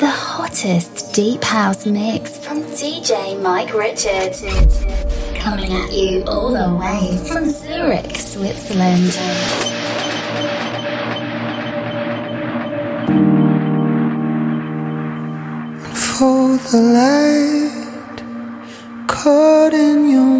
the hottest deep house mix from DJ Mike Richards. Coming at you all the way from Zurich, Switzerland. For the light caught in your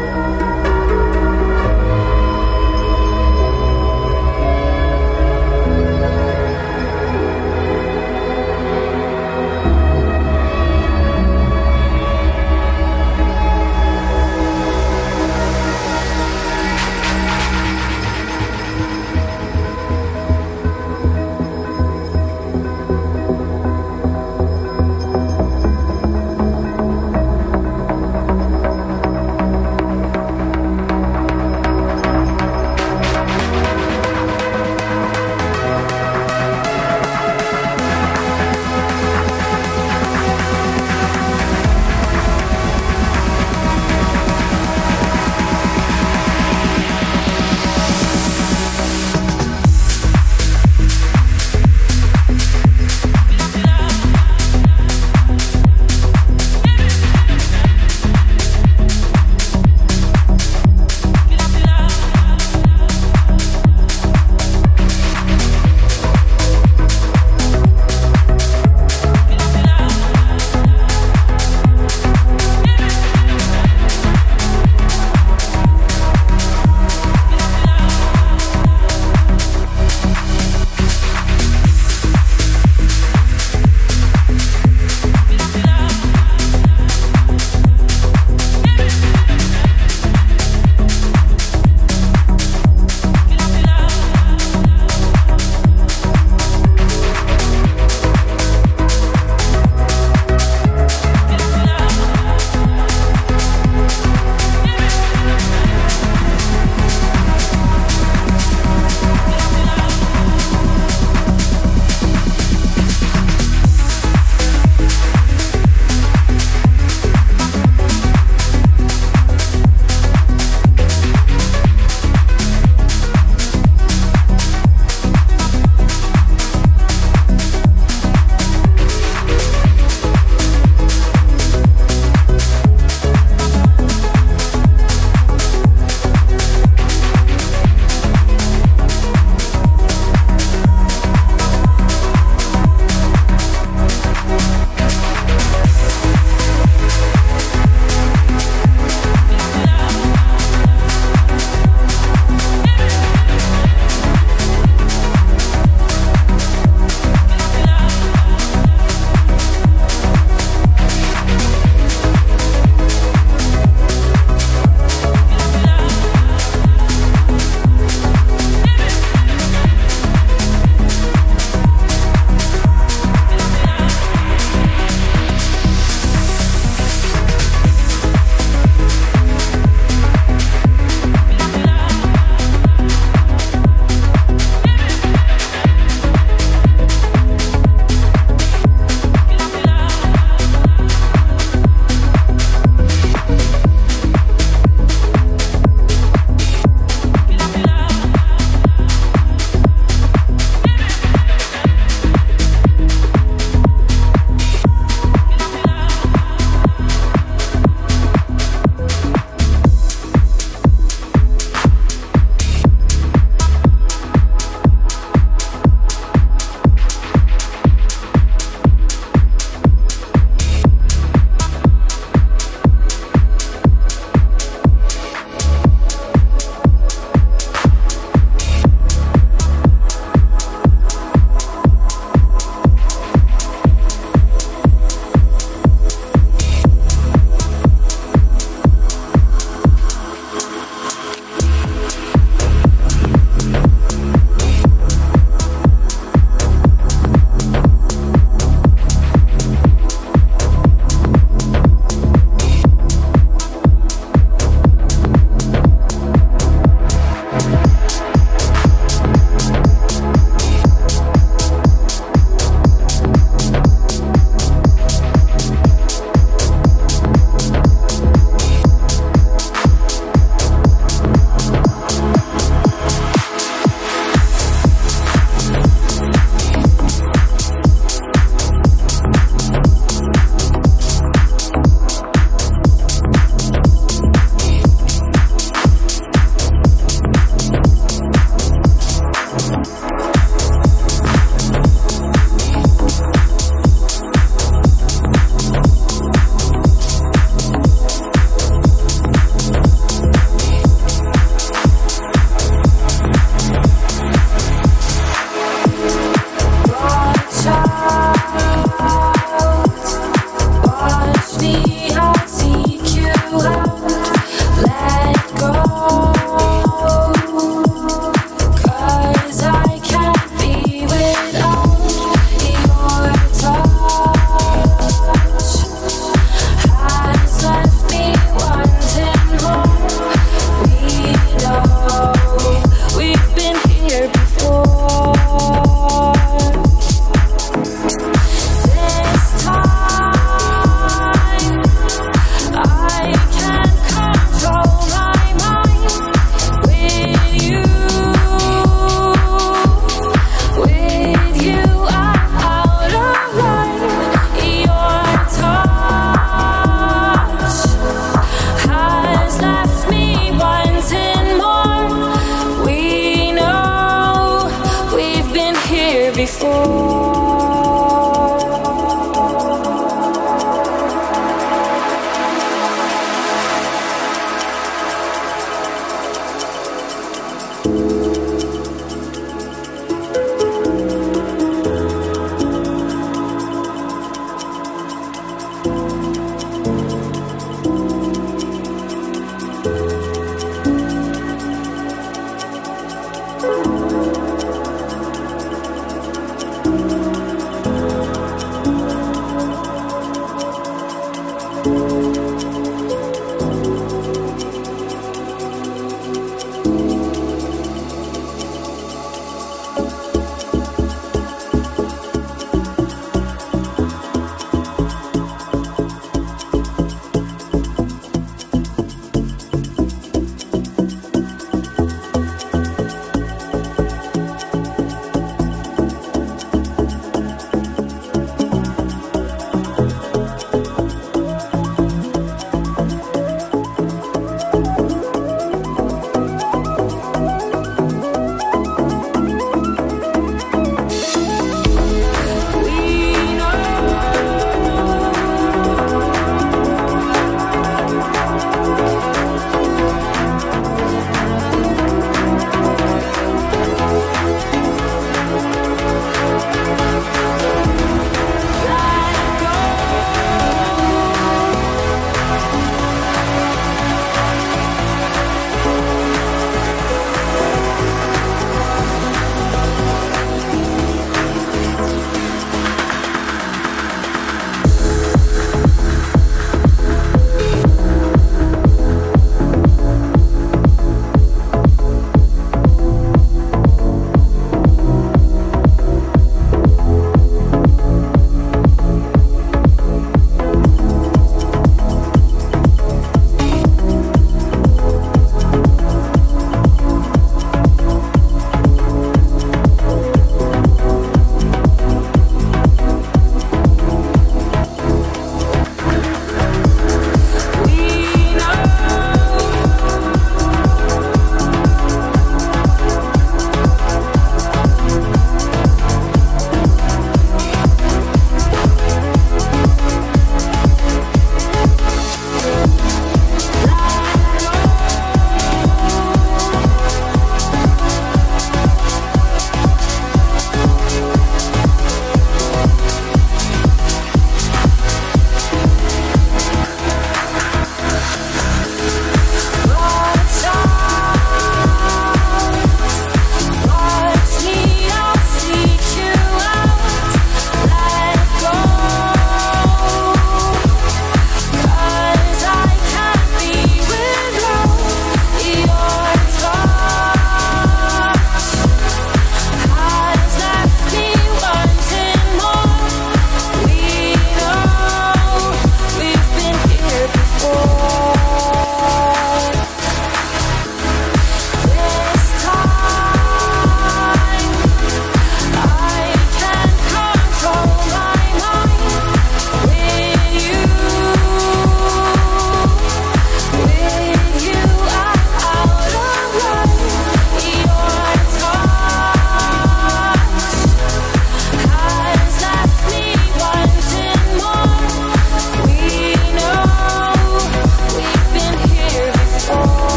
you.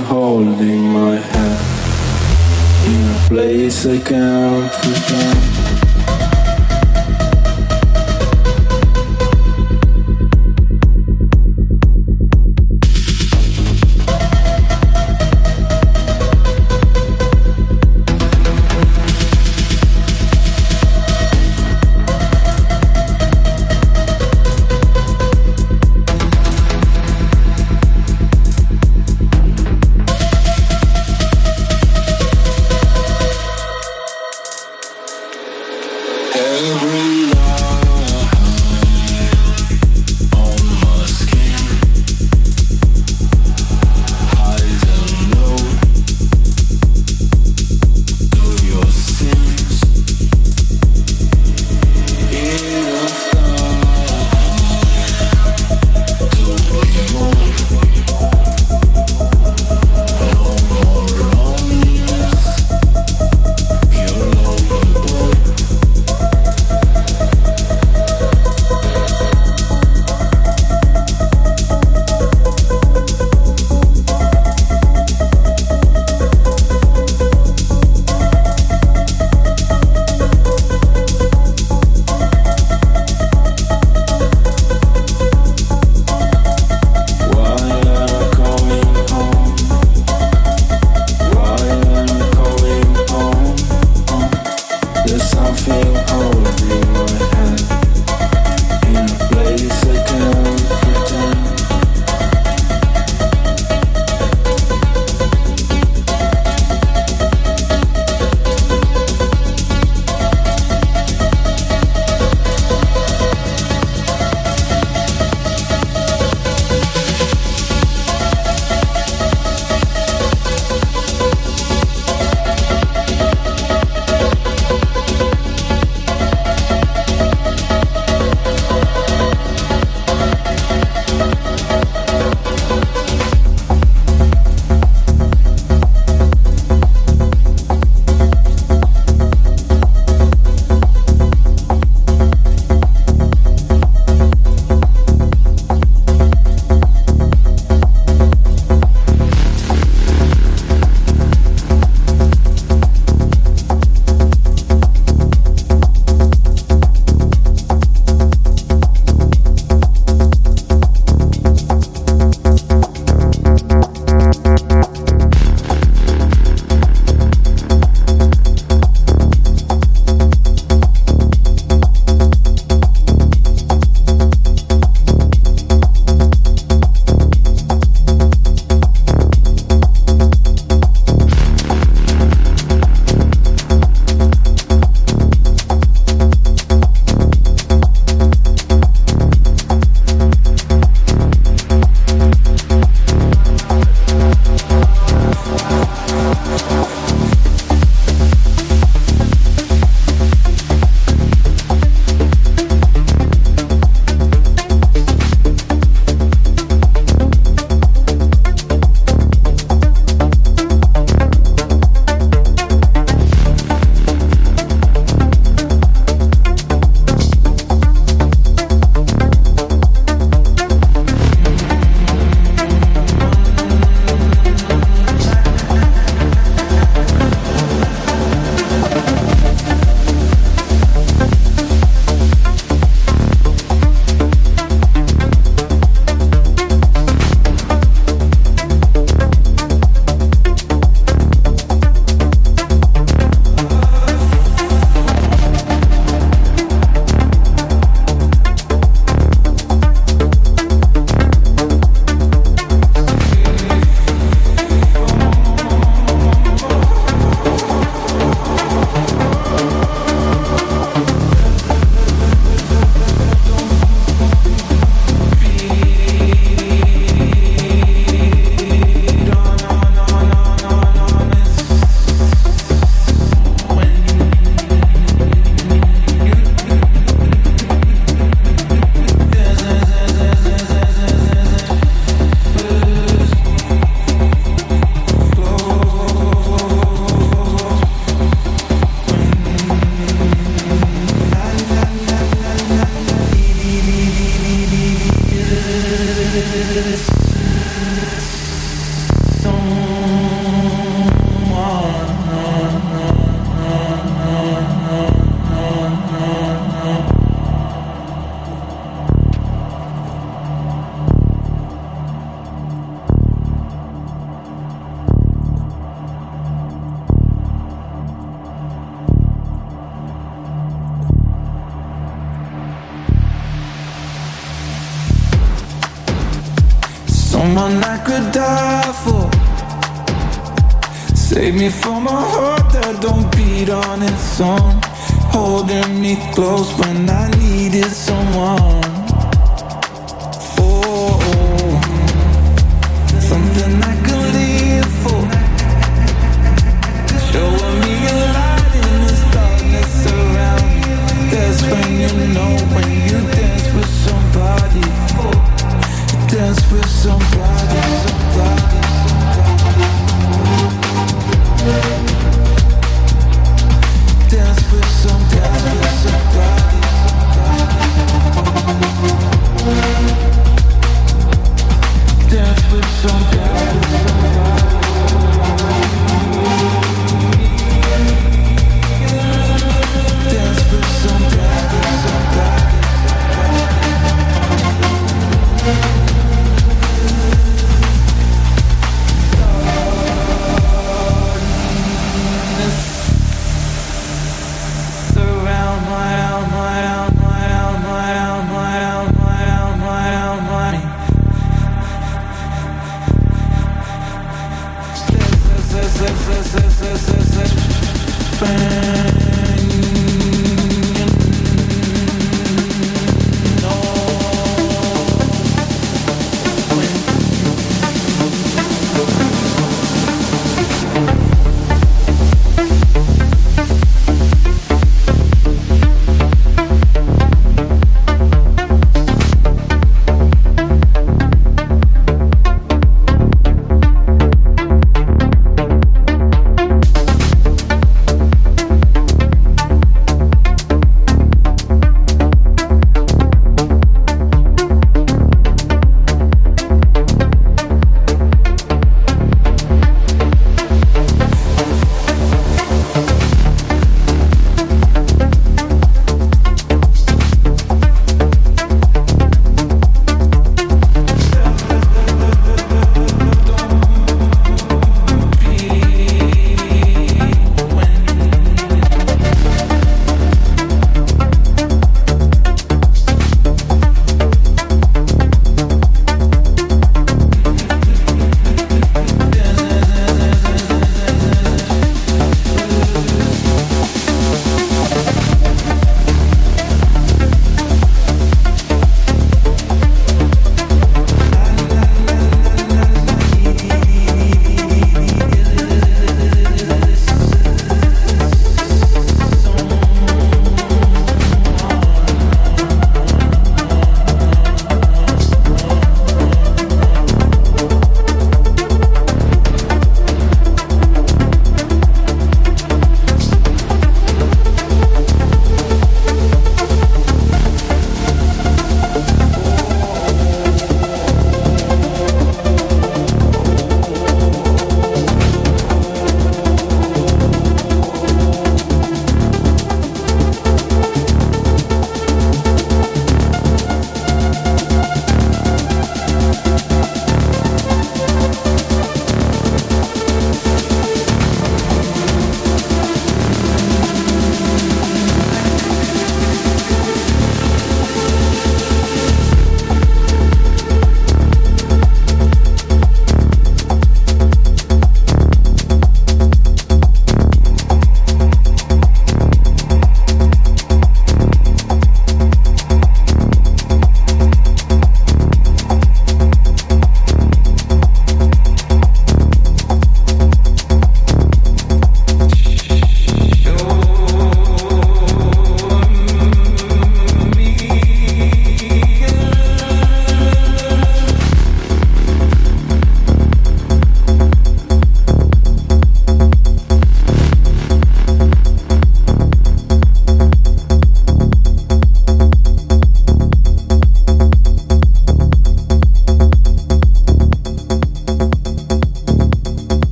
Holding my hand. In a place I can't